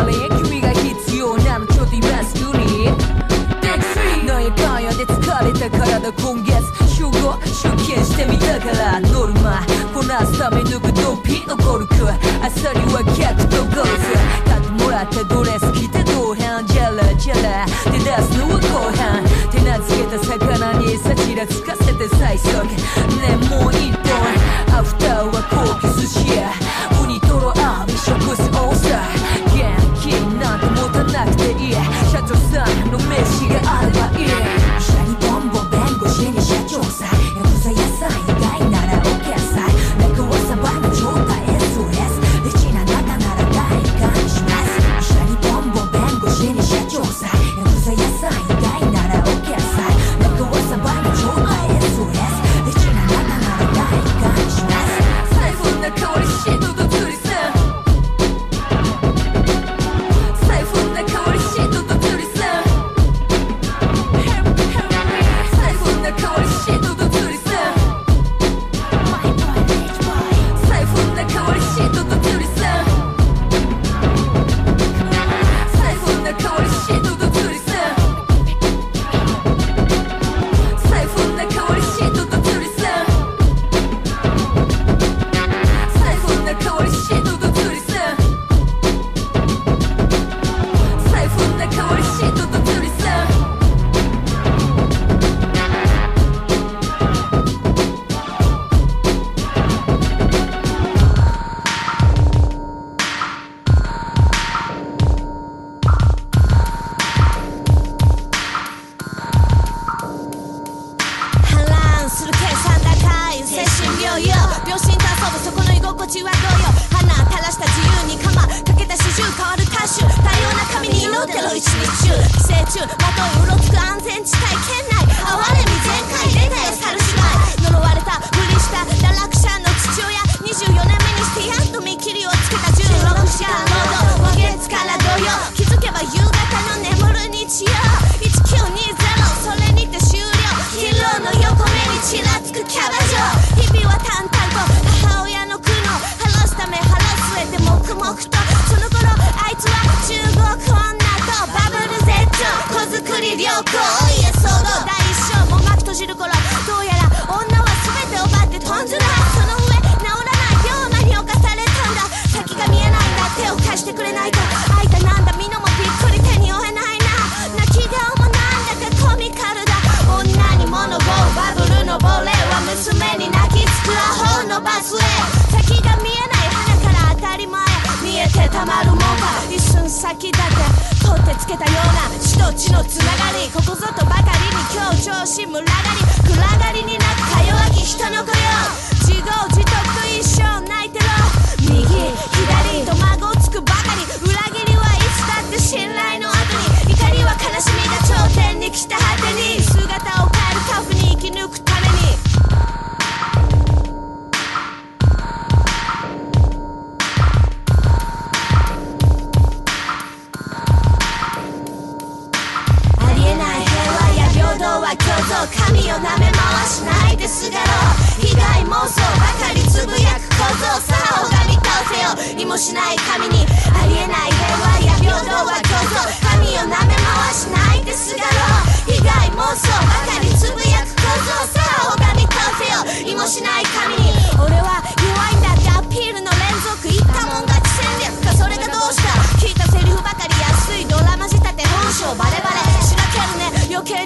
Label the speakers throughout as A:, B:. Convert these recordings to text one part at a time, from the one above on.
A: ため君が必要なの
B: とリマスクになんやパン屋で疲れた
C: 体今月集合出勤してみたから。ノルマこなすため抜くドンピのゴルクあさりは客とゴルフ。買ってもらったドレス着て同伴ジャラジャラで出すのは後半手なずけた魚にさちらつかせて最速。ねもう一本アフターは高級寿司屋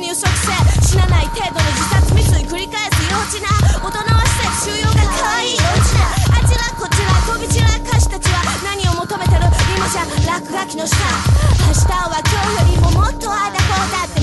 D: 入植死なない程度の自殺未遂繰り返す幼稚な大人は施設収容が可愛い幼稚な。あちらこちら飛び散ら歌手たちは何を求めてる？今じゃ落書きの下。明日は今日よりももっとあだこうだって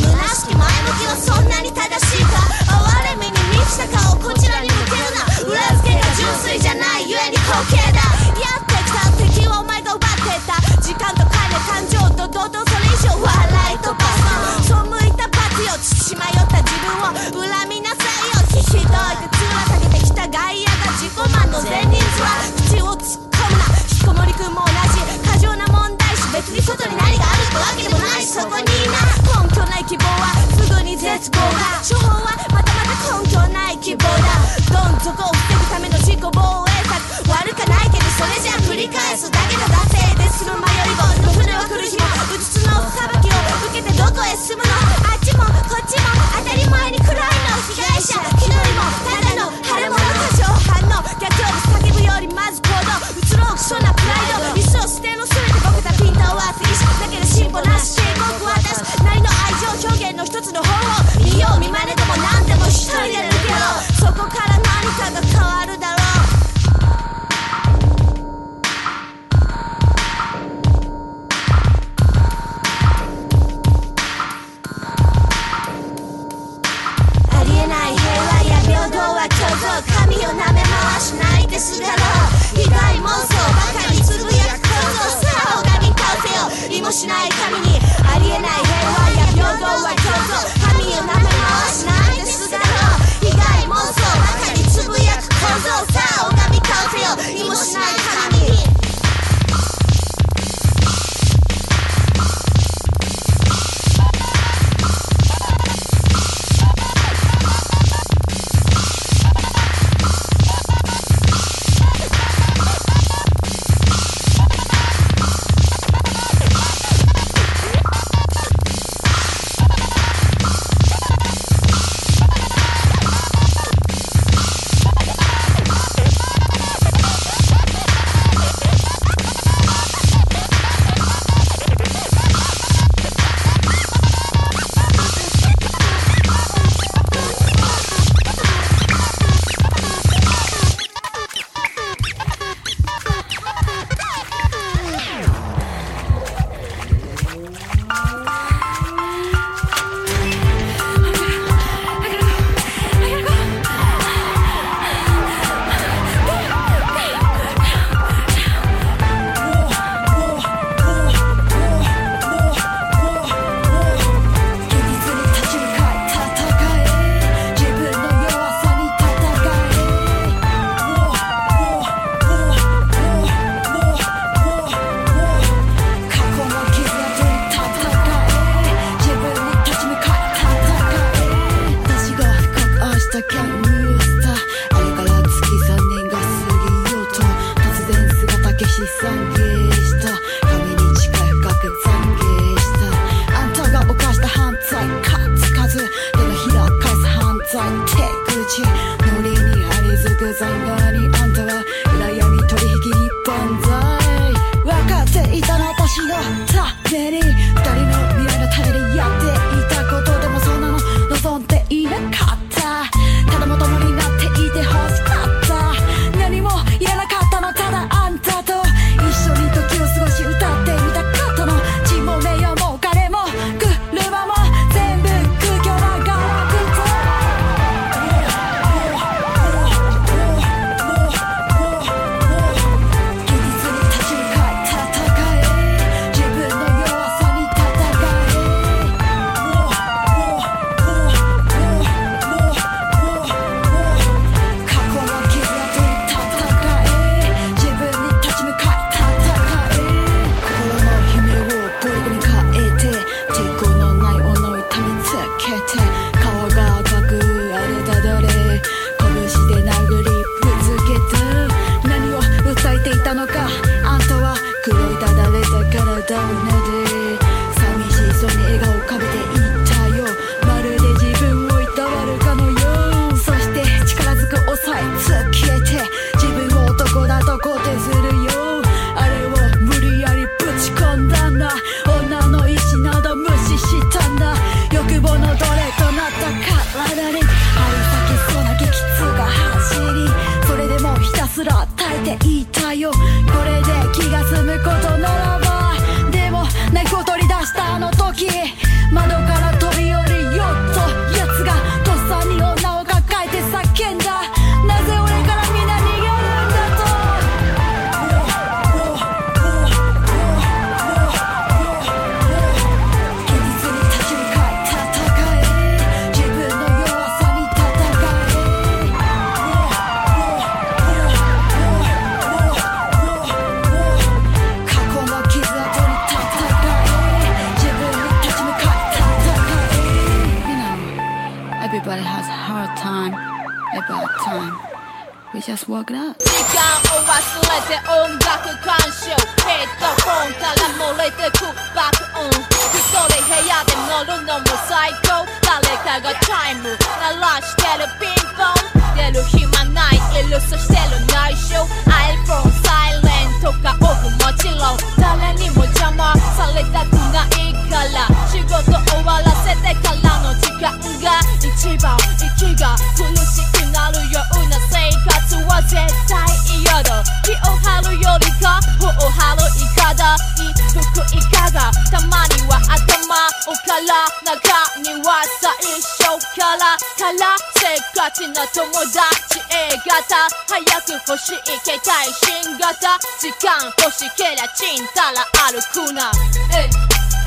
B: just work it out.
E: 時間を忘れて音楽鑑賞ヘッドホンから漏れてく爆音一人部屋で乗るのも最高誰かがチャイム鳴らしてるピンポン出る暇ないイルスしてる内緒 iPhone サイレントかオフもちろん誰にも邪魔されたくないから仕事終わらせてからの時間が一番息が苦しくなるような生活は絶対嫌だ気を張るよりか頬を張るいかだい服いかがたまには頭をから中には最初からからせっかちな友達 A 型早く欲しい携帯新型時間欲しけりゃちんたら歩くなえい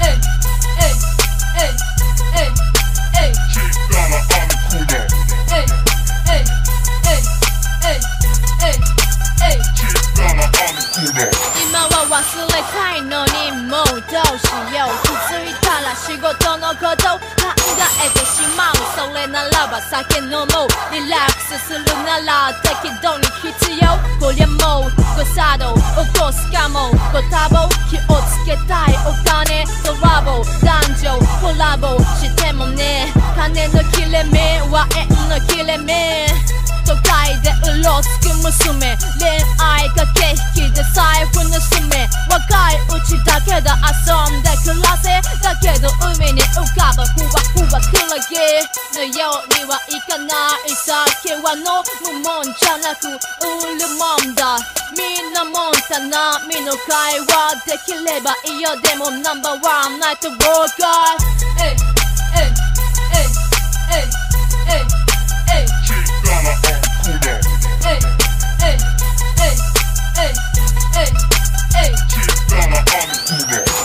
E: えいえいえいえいえは忘れたいのにもうどうしよう。気づいたら仕事のこと。考えてしまう。それならば酒飲もう。リラックスするなら適度に必要。こりゃもう誤作動起こすかも。ご多忙気をつけたい。お金トラボ男女コラボ。してもね。金の切れ目は縁の切れ目。都会でうろつく娘恋愛駆け引きで財布盗め若いうちだけで遊んで暮らせだけど海に浮かぶふわふわクラゲ。のようにはいかない酒は飲むもんじゃなく売るもんだ。みんなもんた波の会話できればいいよでもナンバーワンナイトウォーカーえいえいえいえいえい
F: Chicana Ancuna,
E: えいえいえいえいえいえい
F: Chicana Ancuna.
E: Yeah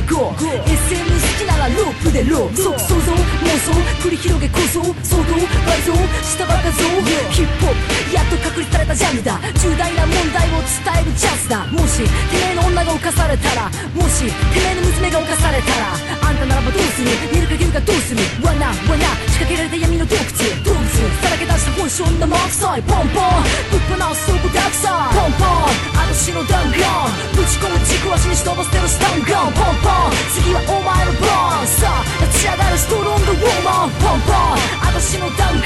B: らソー SM 好きならループでロー。想像妄想。繰り広げ構想騒動倍増。したバカ像。ヒップホップやっと確立されたジャンルだ。重大な問題を伝えるチャンスだ。もしてめえの女が犯されたら。もしてめえの娘が犯されたら。あんたならばどうする？寝るかけるかどうする？罠。罠。仕掛けられた闇の洞窟洞窟さらけ出した本性の生臭いポンポンぶっ放すそこだくさんポンポン私の弾丸ぶち込む軸足にし飛ばせるスタンガンポンポン次はお前の番さあ立ち上がるストロングウォーマーポンポン私の弾丸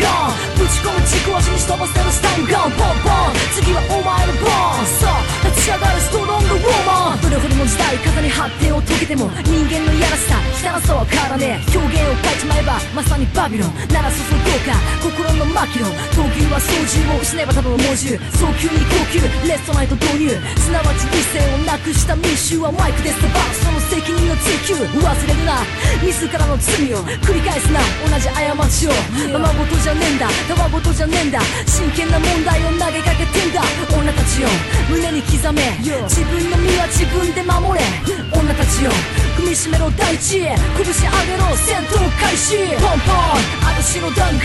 B: ぶち込む軸足にし飛ばせるスタンガンポンポン次はお前の番さあ立ち上がるストロングウォーマーどれほどの時代風に発展を遂げても人間のやらしさ汚さは変わらねえ表現を変えちまえばまさにバビロン。なら注ごうか心のマキロン闘牛は操縦を失えばただの猛獣早急に高級レストナイト導入すなわち理性をなくした民衆はマイクでストバその責任の追求忘れる。な自らの罪を繰り返すな同じ過ちをままごとじゃねえんだたわごとじゃねえんだ真剣な問題を投げかけてんだ女たちを胸に刻むめ。自分の身は自分で守れ。女たちよみしめろ大地拳上げろ戦闘開始ポンポン私の弾丸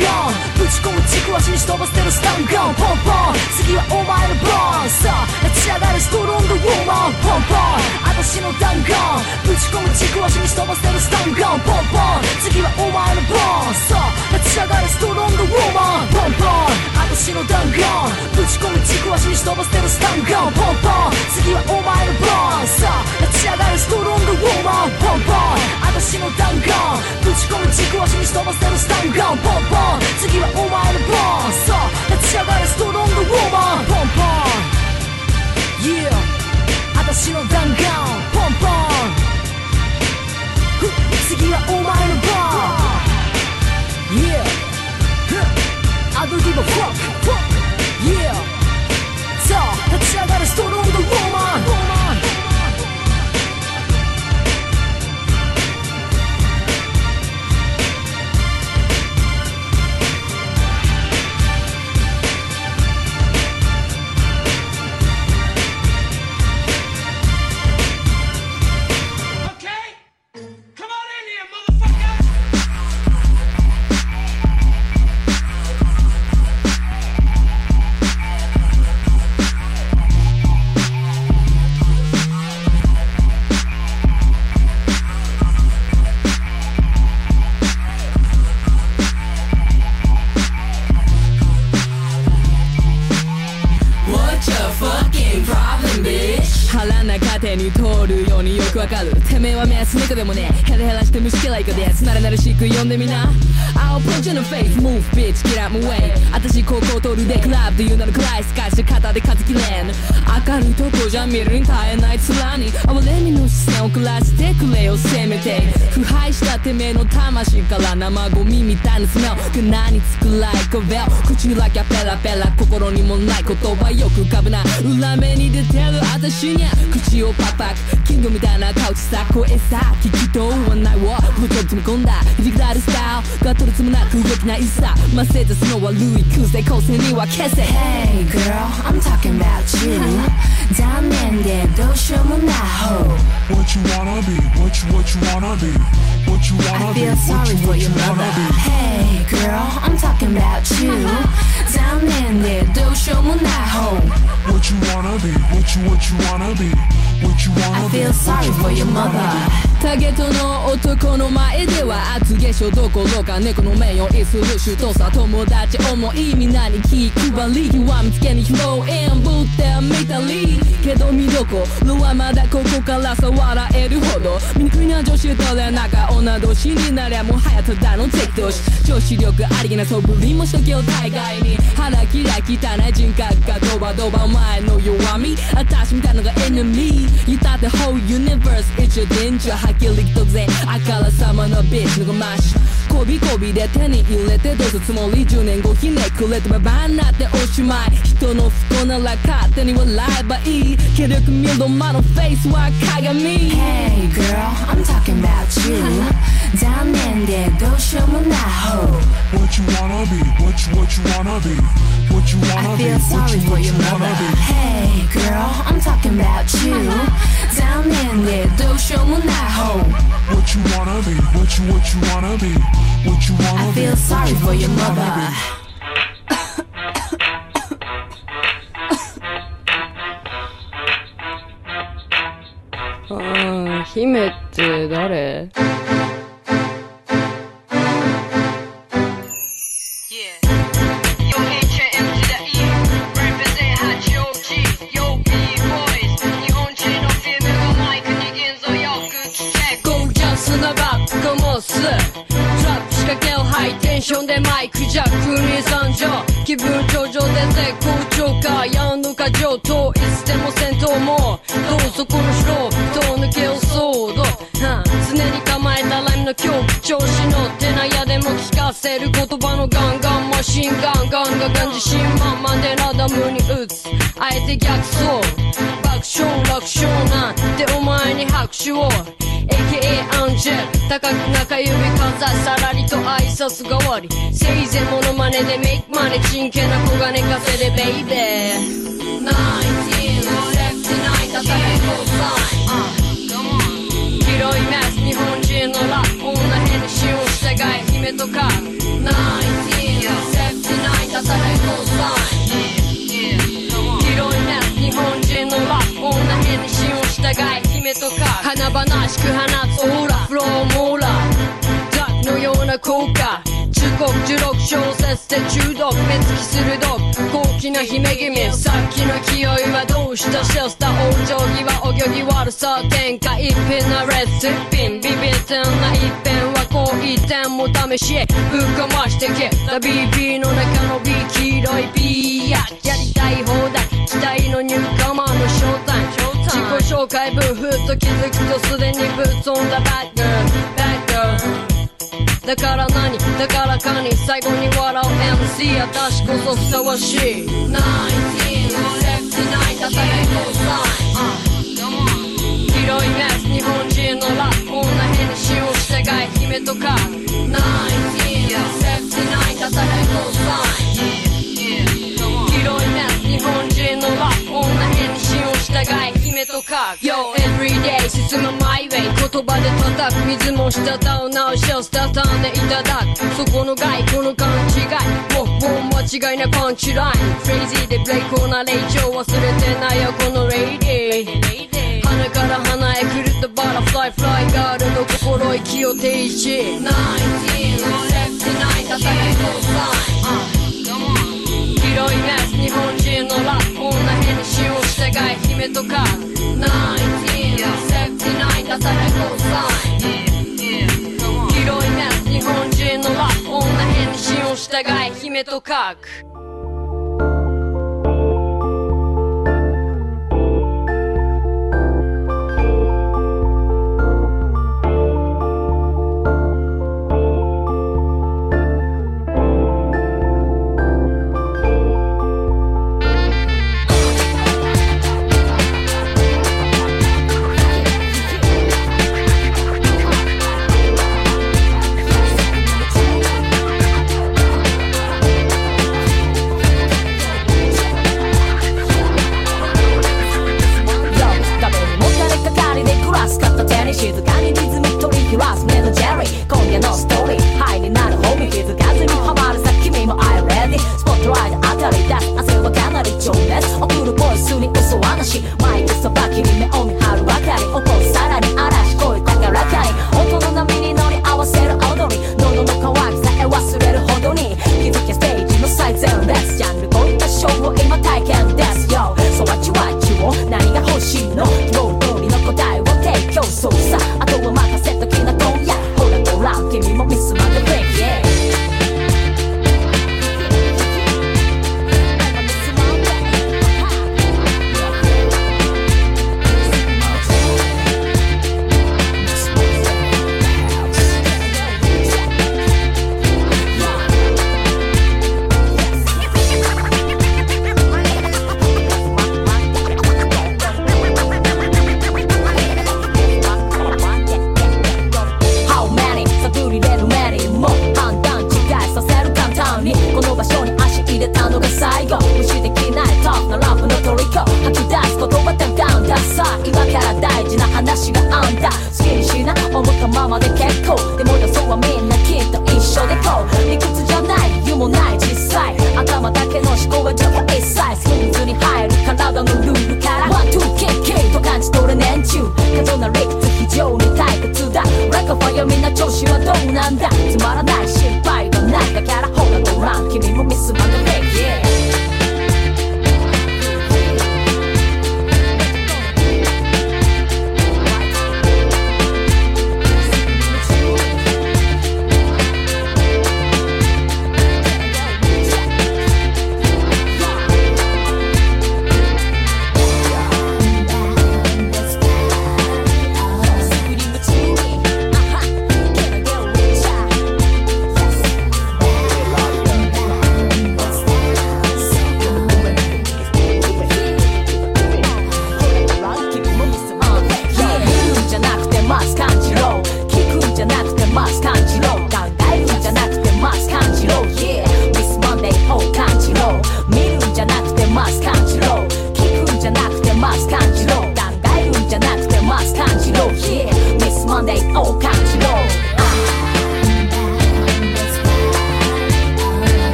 B: ぶち込む軸足にし飛ばせるスタンガンポンポン次はお前の番さあ立ち上がるストロングウォーマーポンポン私の弾丸ぶち込む軸足にし飛ばせるスタンガンポンポン次はお前の番さあ立ち上がるストロングウォーマーポンポン私の弾丸ぶち込む軸足にし飛ばせるスタンガンポンポン次はお前の番さあ立ち上がるストロングウォーマンーポンポン私の弾丸ぶち込む軸足にし飛ばせるスタンガンポンポン次はお前の番さあ立ち上がるストロングウォーマーポンポン Yeah 私の弾丸ポンポン次はお前の番 Yeah I don't give a fuck Yeah さあ立ち上がるストロングウォーマー。
C: す猫でもね金減らして虫けらいかでやつならなるしく呼んでみな。I'll punch in the face move bitch get out my way. 私高校通るでクラブという名の暗いスカイして肩で数きれん。明るいとこじゃ見るに耐えない面に。哀れみの視線を暮らしてくれよせめて。腐敗したてめえの魂から生ゴミみたいなスメル。が何作らいかベル口だけペラペラ心にもない言葉よく浮かぶな。裏目に出てる私にゃ口をパクパク。キングみたいなカウチさ声さ聞きとはないわ。ぶちょ詰め込んだ。リグラルスタイルがとるつもなく良きないさマセージスの悪い空勢構成には消せ
B: Hey girl, I'm talking about you 残念でどうしようもない
G: What you wanna be? What you what you wanna be? What you wanna
B: I
G: be?
B: feel
G: What
B: sorry
G: you
B: for your
G: you
B: mother? Hey girl, I'm talking about you 残念
C: しようもない方
G: What you wanna be? What you what you wanna be? What you wanna
C: I
G: be?
C: feel sorry for your mother タゲトの男の前では厚化粧どころか猫の名誉逸するシュとさ友達思いみんなに気配り日は見つけに拾えんぶってみたりけど見どころはまだここからさ笑えるほど醜いな女子と連仲女同士になりゃもはやただの敵同士女子力ありげな素振りもしとけよ大概に腹キラ汚い人格がドバドバお前の弱み私みたいのが enemy 言ったって whole universe it's your danger はっきり言っとくぜ。あからさまのビッチのがマッシこびこびで手に入れてどうすつもり10年後ひねくれてババアになっておしまい人の不幸なら勝手に笑えばいい気力見るまのフェイスは鏡
A: Hey girl, I'm talking about you. 残念でどうしようもない方
G: What you wanna be? What you what you wanna be? What you
A: I
G: wanna be?
A: feel
G: What
A: sorry
G: you
A: for
G: what
A: your
G: you
A: mother
G: wanna be?
A: Hey girl, I'm talking about you 残念でどうしようもない方
G: What you wanna be? What you what you wanna be? What you wanna
A: I
G: be?
A: feel sorry for your mother
C: うん姫って誰
H: 絶好調かやんのか上等いつでも戦闘もどう。ぞこの城と抜けを騒動はあ常に構えたライムの狂気調子乗ってなやでも聞かせる言葉のガンガンマシンガンガンガガン自信満々でラダムに打つあえて逆走爆笑楽勝なんてお前に拍手を AKA アンジェル高く中指かざさらり代わり。せいぜいモノマネでメイクマネ真剣な小金稼いでベイベー。19 79たためこさ広いメス日本人のラップ女変に使用したがい姫とか19 79たためこさ広いメス日本人のラップ女変に使用したがい姫とか華々しく放つオーラ。フローモ効果。中国16小節で中毒目つき鋭く高貴な姫君さっきの勢いはどうしたシェスター往生際お行儀悪さ。天下一品なレッツ。一品ビビってんな一品はこう一点も試し。ぶっかましてけ。た BP の中の B 黄色い B や。やりたい放題。期待のニューカマーのショータイム自己紹介部ふっと気づくとすでにぶっ飛んだ Bad girl Bad girl だから何？だからかに？最後に笑う MC 私。こそふさわしい19 79たためこさ広いメス日本人のラップ女変に使用してが姫とか19 79たためこさ広いメス日本人のラップ女変に使用したがい姫とか。Yo everyday 進む my way 言葉で叩く。水も滴うなおシャスタタンでいただく。そこの害この勘違い。もう間違いなパンチライン。クレイジーでブレイクな霊長忘れてないよこのレイディ鼻から鼻へ狂ったバタフライ。フライガールの心意気を停止19 79たためこさ白いメス日本人のラップ女変に使用してがい姫とか19 79たためこさ広いメス日本人のラップ女変に使用してがい姫とか
B: む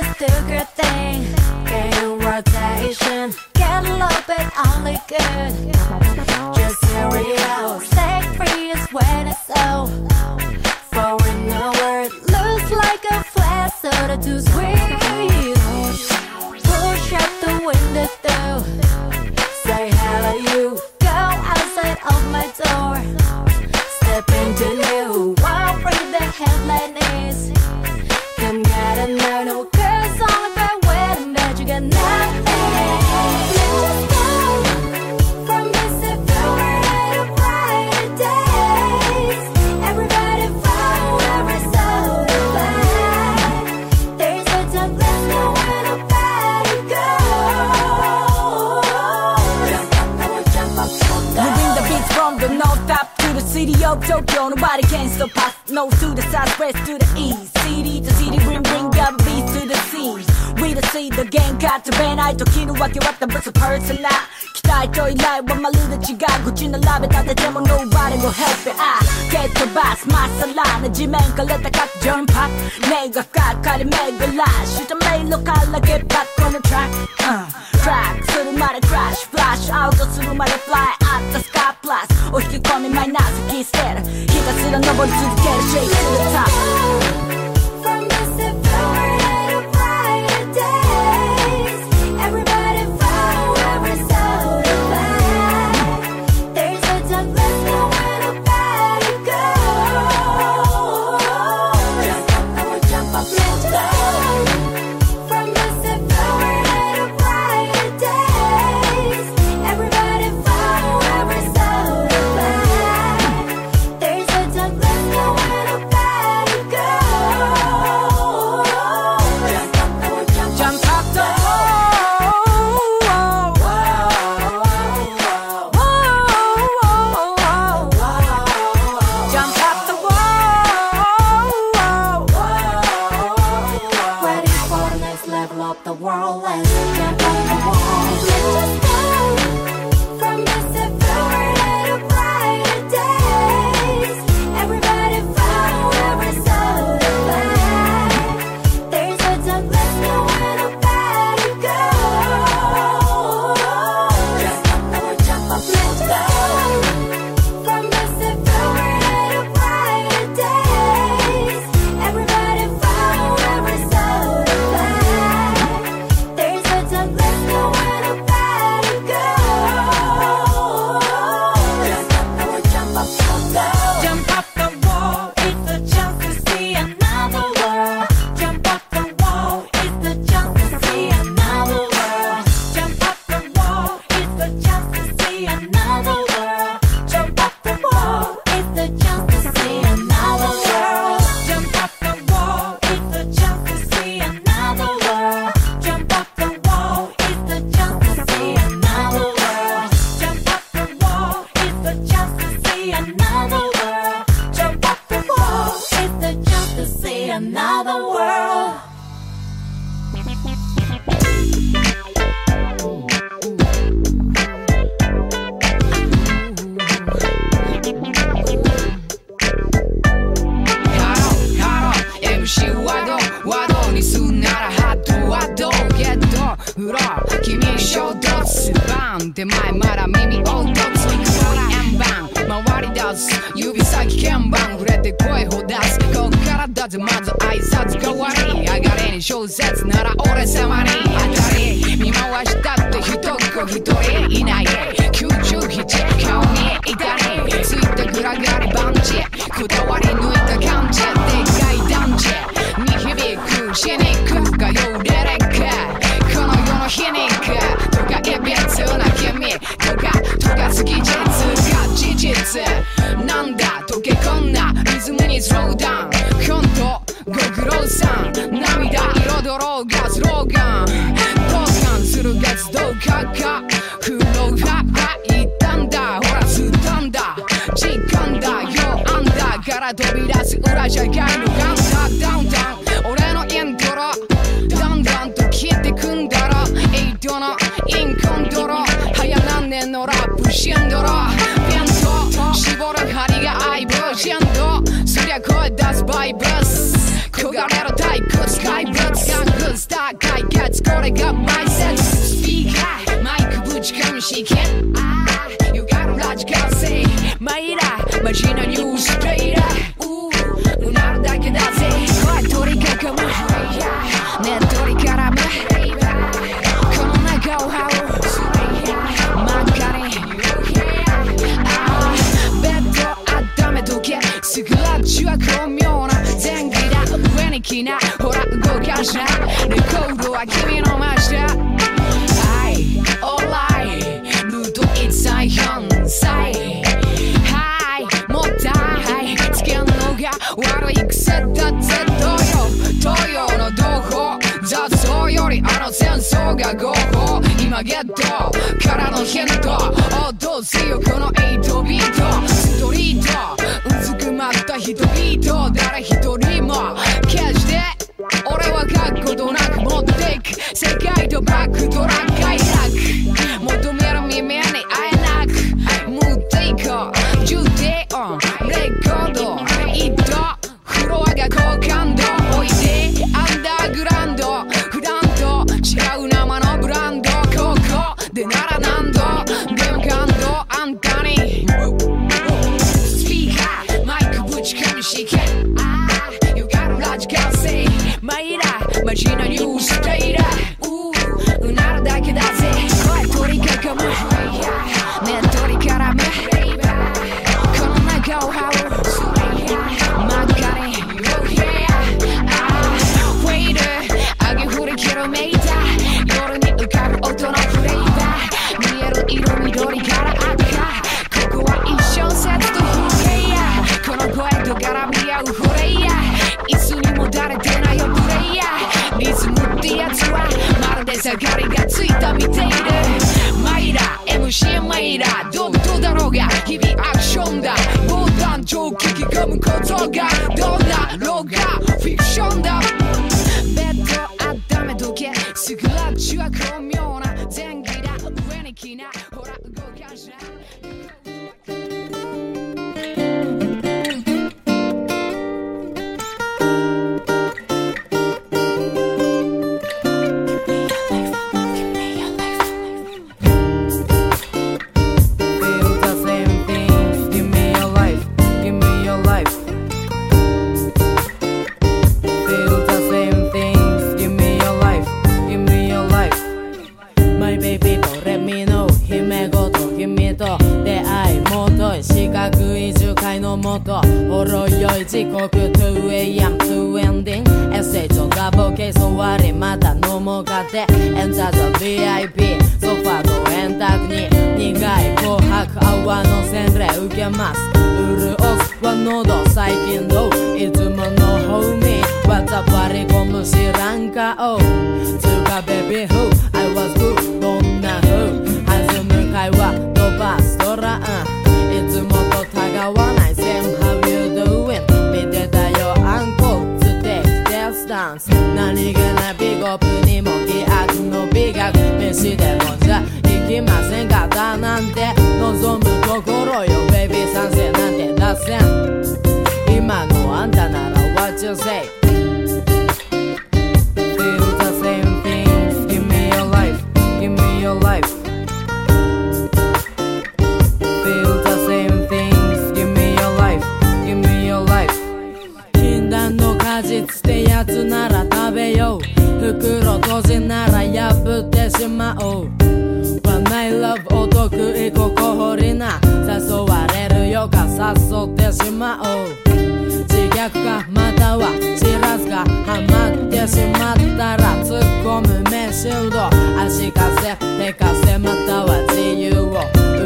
B: the sugar thing. Gain rotation, get a
I: little bit only good. 하지만 걸렸다 각전 팝 내가 깍가리 매글라. 시점 메일로 갈라게 팝 on the track. Uh, track. 술을 말해 crash flash. I'll just 술을 말해 fly up the sky plus. 오시기 call me my nazi kiss it 기가 쓰러 넘어지게 shake to the top.
J: ほら動かしなレコードは君の真下はい alright ルート一切4歳はいもったいつけんのが悪い癖だぜ東洋東洋の同胞雑草よりあの戦争が合法今ゲットからのヒント踊せよこの8ビートストリートうずくまった人々誰一人も書くことなく持っていく世界とバックトラック快楽求める耳に会えなく持っていこう充電音レコード
K: 割り込む知らん顔つかベビー who? I was good どんな風弾む会話飛ばすドランいつもとたがわない Same how you doing? 見てたよアンコーステージデスダンス何気ないビゴップにも疑惑の美学飯でもじゃ行きませんかだなんて望むところよベビー賛成なんて出せん今のあんたなら What you say? しまおう。One night love お得意ここ掘りな。誘われるよか誘ってしまおう。自虐かまたは知らずかハマってしまったら突っ込むメシュード。足かせ手かせまたは自由を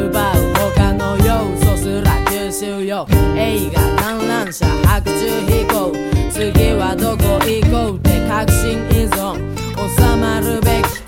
K: 奪う他の要素すら吸収よ。映画観覧車白昼飛行。次はどこ行こうって確信依存。収まるべき